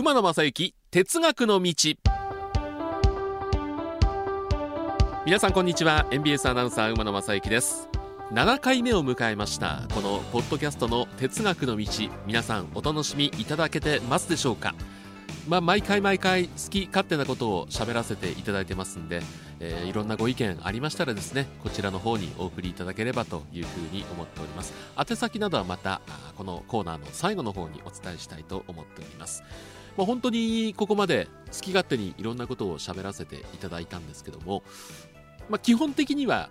馬野正幸哲学の道。皆さんこんにちは。NBS アナウンサー馬野正幸です。7回目を迎えましたこのポッドキャストの哲学の道。皆さんお楽しみいただけてますでしょうか？まあ、毎回毎回好き勝手なことを喋らせていただいてますんで、えー、いろんなご意見ありましたらですねこちらの方にお送りいただければというふうに思っております。宛先などはまたこのコーナーの最後の方にお伝えしたいと思っております。まあ、本当にここまで好き勝手にいろんなことを喋らせていただいたんですけども、まあ、基本的には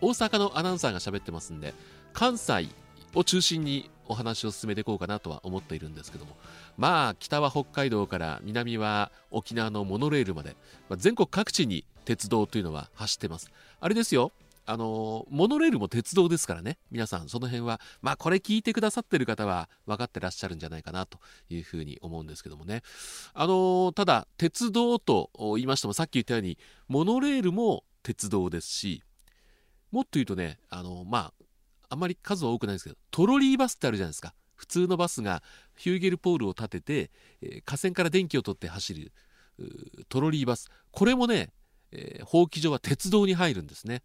大阪のアナウンサーが喋ってますんで関西を中心にお話を進めていこうかなとは思っているんですけどもまあ北は北海道から南は沖縄のモノレールまで、まあ、全国各地に鉄道というのは走ってます。あれですよ。あのモノレールも鉄道ですからね。皆さんその辺はまあこれ聞いてくださってる方は分かってらっしゃるんじゃないかなというふうに思うんですけどもね。あのただ鉄道と言いましてもさっき言ったようにモノレールも鉄道ですしもっと言うとねあのまああんまり数は多くないですけどトロリーバスってあるじゃないですか。普通のバスがヒューゲルポールを立てて、えー、架線から電気を取って走るトロリーバス。これもね、えー、法規上は鉄道に入るんですね。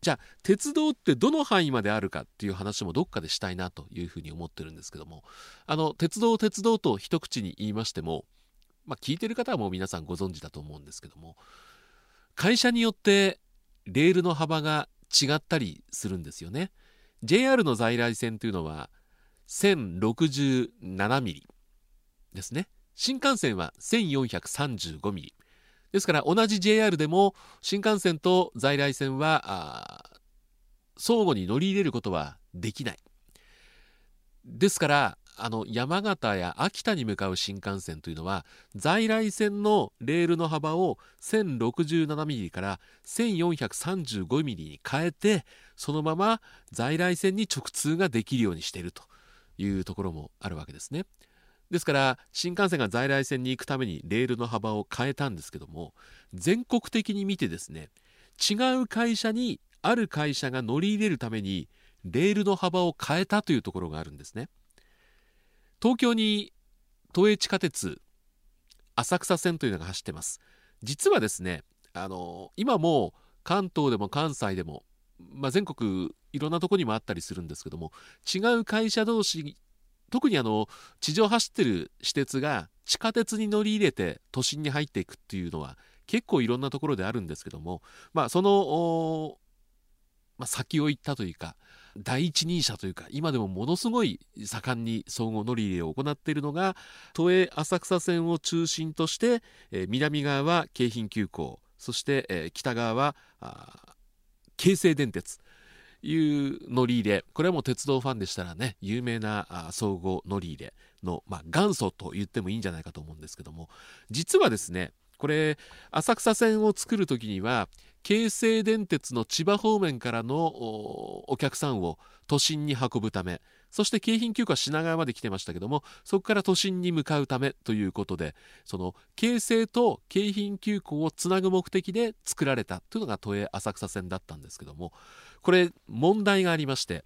じゃあ鉄道ってどの範囲まであるかっていう話もどっかでしたいなというふうに思ってるんですけどもあの鉄道鉄道と一口に言いましてもまあ聞いてる方はもう皆さんご存知だと思うんですけども会社によってレールの幅が違ったりするんですよね。JR の在来線というのは1067ミリですね。新幹線は1435ミリ。ですから同じ JR でも新幹線と在来線は相互に乗り入れることはできないですからあの山形や秋田に向かう新幹線というのは在来線のレールの幅を 1067mm から 1435mm に変えてそのまま在来線に直通ができるようにしているというところもあるわけですね。ですから新幹線が在来線に行くためにレールの幅を変えたんですけども全国的に見てですね違う会社にある会社が乗り入れるためにレールの幅を変えたというところがあるんですね。東京に都営地下鉄浅草線というのが走ってます実はですねあの今も関東でも関西でも、まあ、全国いろんなとこにもあったりするんですけども違う会社同士特にあの地上走ってる私鉄が地下鉄に乗り入れて都心に入っていくっていうのは結構いろんなところであるんですけどもまあその、まあ、先を行ったというか第一人者というか今でもものすごい盛んに総合乗り入れを行っているのが都営浅草線を中心として、えー、南側は京浜急行そして、えー、北側は京成電鉄。いう乗り入れこれはもう鉄道ファンでしたらね有名な総合乗り入れの、まあ、元祖と言ってもいいんじゃないかと思うんですけども実はですねこれ浅草線を作る時には京成電鉄の千葉方面からのお客さんを都心に運ぶためそして京浜急行は品川まで来てましたけどもそこから都心に向かうためということでその京成と京浜急行をつなぐ目的で作られたというのが都営浅草線だったんですけどもこれ問題がありまして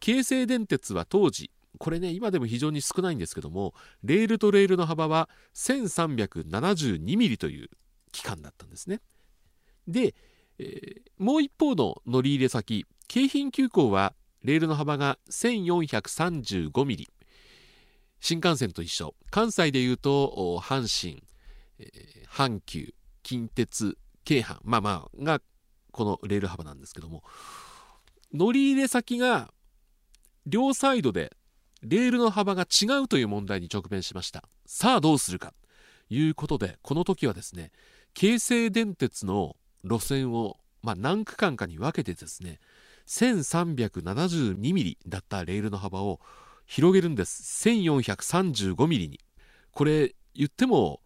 京成電鉄は当時これね今でも非常に少ないんですけどもレールとレールの幅は 1372mm という期間だったんですね。で、えー、もう一方の乗り入れ先京浜急行はレールの幅が 1435mm 新幹線と一緒。関西でいうと阪神、えー、阪急近鉄京阪。まあまあがこのレール幅なんですけども。乗り入れ先が両サイドでレールの幅が違うという問題に直面しました。さあどうするか。ということでこの時はですね京成電鉄の路線を、まあ、何区間かに分けてですね 1372mm だったレールの幅を広げるんです。1435mm に。これ言っても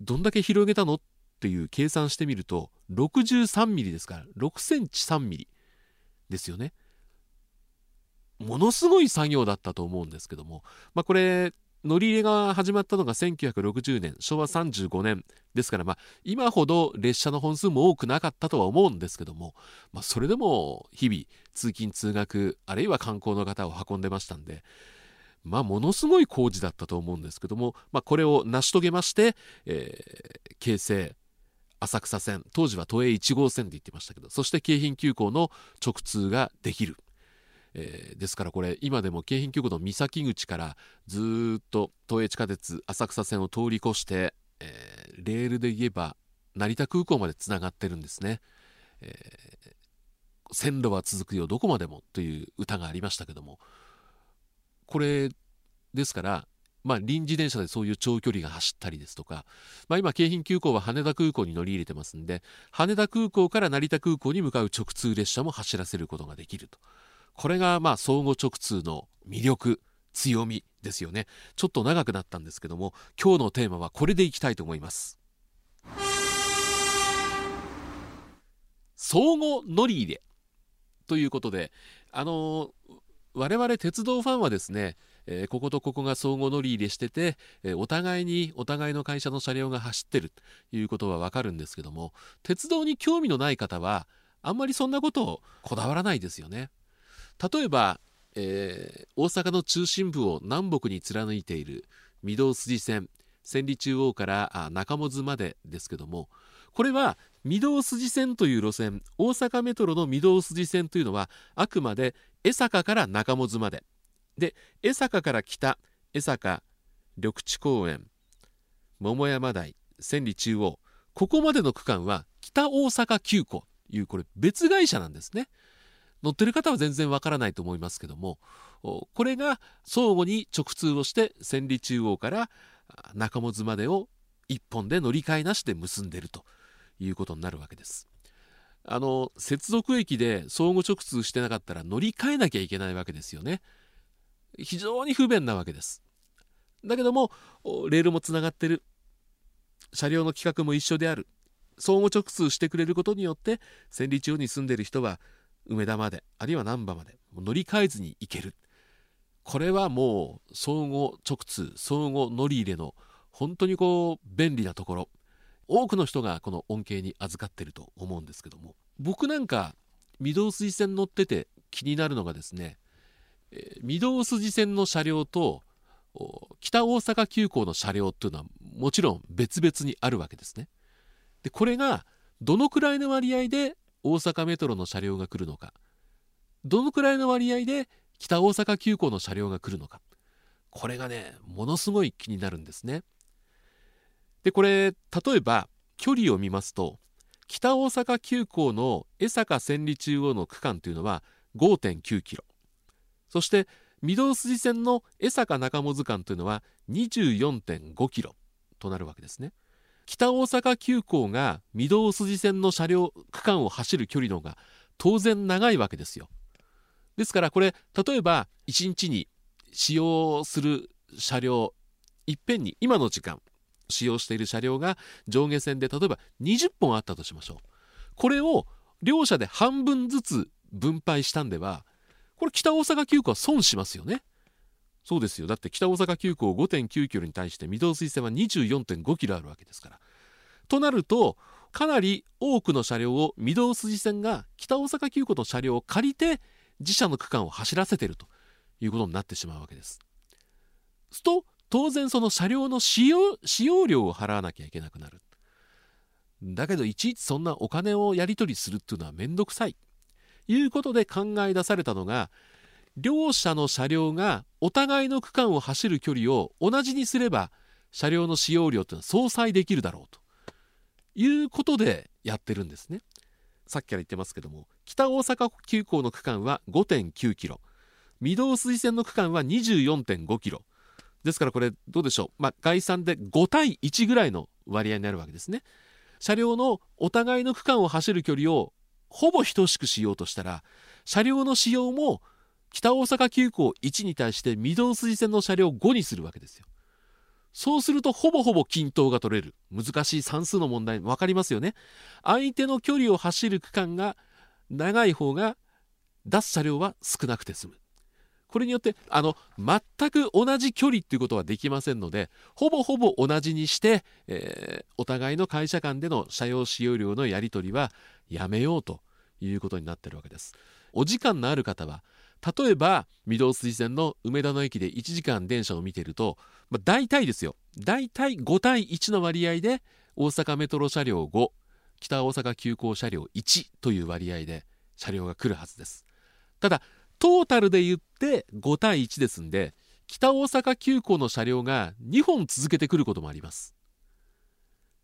どんだけ広げたのっていう計算してみると 63mm ですから6センチ 3mm ですよね。ものすごい作業だったと思うんですけども、まあ、これ乗り入れが始まったのが1960年昭和35年。ですからまあ今ほど列車の本数も多くなかったとは思うんですけども、まあ、それでも日々通勤通学あるいは観光の方を運んでましたんでまあ、ものすごい工事だったと思うんですけども、まあ、これを成し遂げまして、えー、京成浅草線当時は都営1号線で言ってましたけどそして京浜急行の直通ができる、えー、ですからこれ今でも京浜急行の三崎口からずっと都営地下鉄浅草線を通り越して、えー、レールで言えば成田空港までつながってるんですね、えー、線路は続くよどこまでもという歌がありましたけども。これですからまあ、臨時電車でそういう長距離が走ったりですとか、まあ、今京浜急行は羽田空港に乗り入れてますんで羽田空港から成田空港に向かう直通列車も走らせることができると。これがまあ相互直通の魅力強みですよねちょっと長くなったんですけども今日のテーマはこれでいきたいと思います相互乗り入れということであの我々鉄道ファンはですねえー、こことここが相互乗り入れしてて、えー、お互いにお互いの会社の車両が走ってるということはわかるんですけども鉄道に興味のない方はあんまりそんなことをこだわらないですよね。例えば、えー、大阪の中心部を南北に貫いている御堂筋線千里中央から中本までですけどもこれは御堂筋線という路線大阪メトロの御堂筋線というのはあくまで江坂から中本まで。で江坂から北江坂緑地公園桃山台千里中央ここまでの区間は北大阪急行というこれ別会社なんですね。乗ってる方は全然わからないと思いますけどもこれが相互に直通をして千里中央から中本までを一本で乗り換えなしで結んでるということになるわけです。あの接続駅で相互直通してなかったら乗り換えなきゃいけないわけですよね。非常に不便なわけです。だけどもレールもつながってる。車両の規格も一緒である。相互直通してくれることによって千里中央に住んでる人は梅田まであるいは難波まで乗り換えずに行ける。これはもう相互直通相互乗り入れの本当にこう便利なところ。多くの人がこの恩恵に預かってると思うんですけども。僕なんか御堂筋線乗ってて気になるのがですね御堂筋線の車両と北大阪急行の車両っていうのはもちろん別々にあるわけですね。でこれがどのくらいの割合で大阪メトロの車両が来るのか。どのくらいの割合で北大阪急行の車両が来るのか。これがねものすごい気になるんですね。でこれ例えば距離を見ますと北大阪急行の江坂千里中央の区間というのは5.9キロ。そして御堂筋線の江坂中本間というのは24.5キロとなるわけですね。北大阪急行が御堂筋線の車両区間を走る距離の方が当然長いわけですよ。ですからこれ例えば1日に使用する車両いっぺんに今の時間使用している車両が上下線で例えば20本あったとしましょう。これを両者で半分ずつ分配したんではこれ北大阪急行は損しますよね。そうですよだって北大阪急行5.9キロに対して御堂筋線は24.5キロあるわけですからとなるとかなり多くの車両を御堂筋線が北大阪急行の車両を借りて自社の区間を走らせているということになってしまうわけです。すと当然その車両の使用使用料を払わなきゃいけなくなる。だけどいちいちそんなお金をやり取りするっていうのはめんどくさい。いうことで考え出されたのが両者の車両がお互いの区間を走る距離を同じにすれば車両の使用量というのは相殺できるだろうということでやってるんですね。さっきから言ってますけども北大阪急行の区間は5.9キロ御堂筋線の区間は24.5キロですからこれどうでしょう、まあ、概算で5対1ぐらいの割合になるわけですね。車両のお互いの区間を走る距離をほぼ等しくしようとしたら車両の使用も北大阪急行1に対して御堂筋線の車両5にするわけですよ。そうするとほぼほぼ均等が取れる難しい算数の問題分かりますよね。相手の距離を走る区間が長い方が出す車両は少なくて済む。これによってあの全く同じ距離っていうことはできませんのでほぼほぼ同じにして、えー、お互いの会社間での車用使用量のやり取りはやめようということになってるわけですお時間のある方は例えば御堂筋線の梅田の駅で1時間電車を見てると、まあ、大体ですよ。大体5対1の割合で大阪メトロ車両5北大阪急行車両1という割合で車両が来るはずです。ただトータルで言って5対1ですんで北大阪急行の車両が2本続けてくることもあります。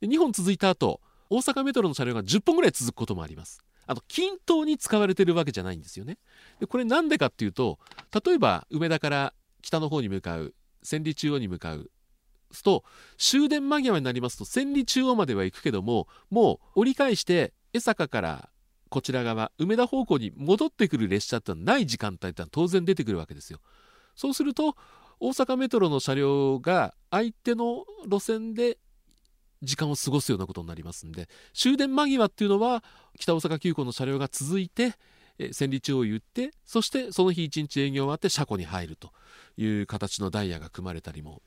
で2本続いた後大阪メトロの車両が10本ぐらい続くこともあります。あの均等に使われてるわけじゃないんですよねでこれなんでかっていうと例えば梅田から北の方に向かう千里中央に向かうと終電間際になりますと千里中央までは行くけどももう折り返して江坂からこちら側梅田方向に戻ってくる列車ってのはない時間帯ってのは当然出てくるわけですよ。そうすると大阪メトロの車両が相手の路線で時間を過ごすようなことになりますんで終電間際っていうのは北大阪急行の車両が続いて千里中央行ってそしてその日一日営業終わって車庫に入るという形のダイヤが組まれたりも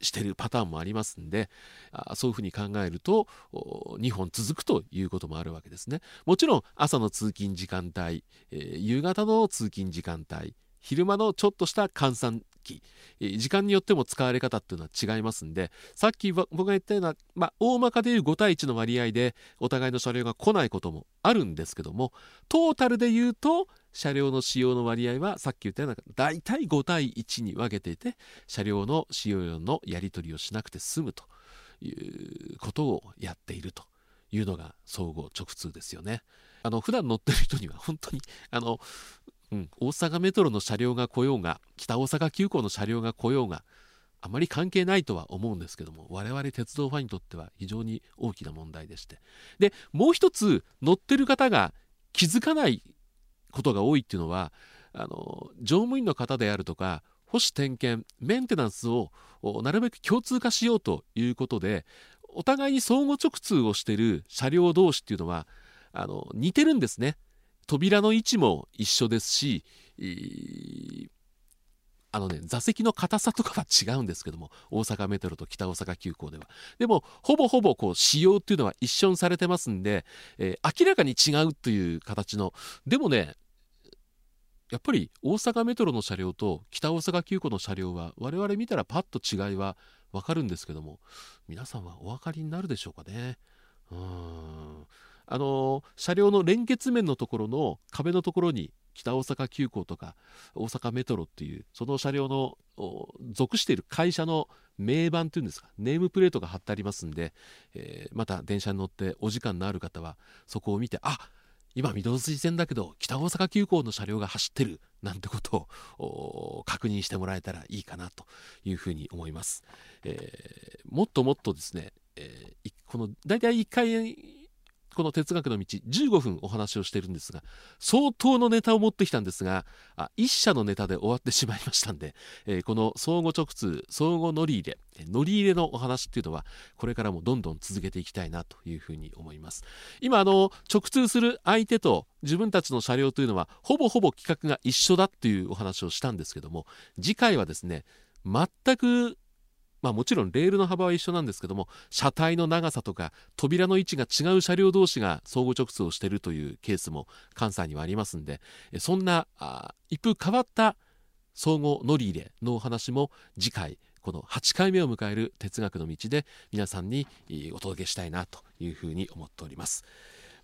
してるパターンもありますんであそういうふうに考えると2本続くということもあるわけですね。もちろん朝の通勤時間帯、えー、夕方の通勤時間帯昼間のちょっとした換算期時間によっても使われ方っていうのは違いますんでさっき僕が言ったような、まあ、大まかでいう5対1の割合でお互いの車両が来ないこともあるんですけどもトータルで言うと車両の使用の割合はさっき言ったような大体5対1に分けていて車両の使用量のやり取りをしなくて済むということをやっているというのが総合直通ですよね。あの普段乗ってる人には本当にあのうん、大阪メトロの車両が来ようが北大阪急行の車両が来ようがあまり関係ないとは思うんですけども我々鉄道ファンにとっては非常に大きな問題でしてでもう一つ乗ってる方が気づかないことが多いっていうのはあの乗務員の方であるとか保守点検メンテナンスをなるべく共通化しようということでお互いに相互直通をしている車両同士っていうのはあの似てるんですね。扉の位置も一緒ですし、あのね、座席の硬さとかは違うんですけども、大阪メトロと北大阪急行では。でも、ほぼほぼこう仕様っていうのは一緒にされてますんで、えー、明らかに違うという形の、でもね、やっぱり大阪メトロの車両と北大阪急行の車両は我々見たらパッと違いはわかるんですけども皆さんはお分かりになるでしょうかねうんあの車両の連結面のところの壁のところに北大阪急行とか大阪メトロっていうその車両の属している会社の名板というんですかネームプレートが貼ってありますんで、えー、また電車に乗ってお時間のある方はそこを見てあ今御堂筋線だけど北大阪急行の車両が走ってるなんてことを確認してもらえたらいいかなというふうに思います、えー、もっともっとですね、えー、この大体1回この哲学の道15分お話をしてるんですが相当のネタを持ってきたんですがあ1社のネタで終わってしまいましたんで、えー、この相互直通相互乗り入れ乗り入れのお話っていうのはこれからもどんどん続けていきたいなというふうに思います。今あの直通する相手と自分たちの車両というのはほぼほぼ規格が一緒だっていうお話をしたんですけども次回はですね全くまあもちろんレールの幅は一緒なんですけども車体の長さとか扉の位置が違う車両同士が相互直通をしているというケースも関西にはありますんでそんな一風変わった相互乗り入れのお話も次回この8回目を迎える哲学の道で皆さんにお届けしたいなというふうに思っております。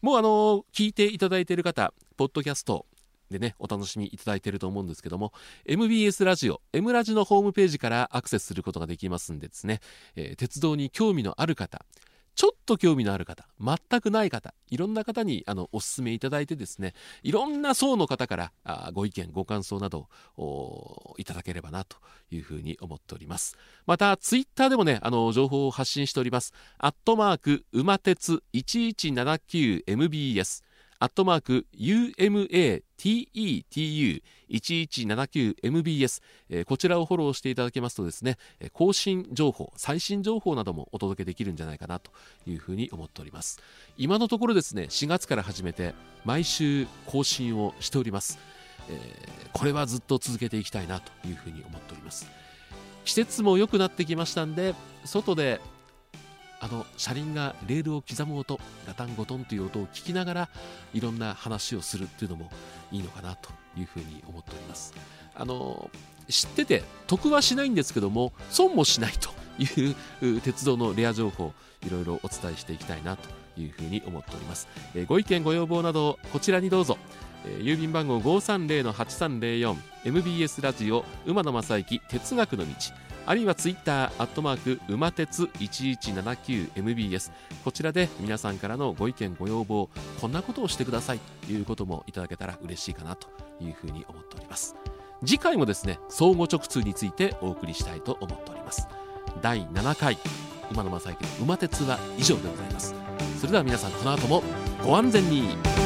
もうあの聞いていただいている方ポッドキャストでねお楽しみいただいていると思うんですけども MBS ラジオ M ラジのホームページからアクセスすることができますんでですね、えー、鉄道に興味のある方ちょっと興味のある方全くない方いろんな方にあのお勧めいただいてですねいろんな層の方からあご意見ご感想などをいただければなというふうに思っております。またツイッターでもねあの情報を発信しております。アットマーク馬鉄 1179MBS アットマーク UMATETU1179MBS、えー、こちらをフォローしていただけますとですね、更新情報、最新情報などもお届けできるんじゃないかなというふうに思っております。今のところですね、4月から始めて毎週更新をしております。えー、これはずっと続けていきたいなというふうに思っております。季節も良くなってきましたんで、外であの車輪がレールを刻む音ガタンゴトンという音を聞きながらいろんな話をするっていうのもいいのかなというふうに思っております。あの知ってて得はしないんですけども損もしないという鉄道のレア情報いろいろお伝えしていきたいなというふうに思っております、え、ご意見ご要望などこちらにどうぞ、え、郵便番号530-8304 MBS ラジオ馬野正幸哲学の道。あるいはツイッターアットマーク馬鉄 1179MBS こちらで皆さんからのご意見ご要望こんなことをしてください。ということもいただけたら嬉しいかなというふうに思っております。次回もですね相互直通についてお送りしたいと思っております。第7回馬の正幸の馬鉄は以上でございます。それでは皆さんこの後もご安全に。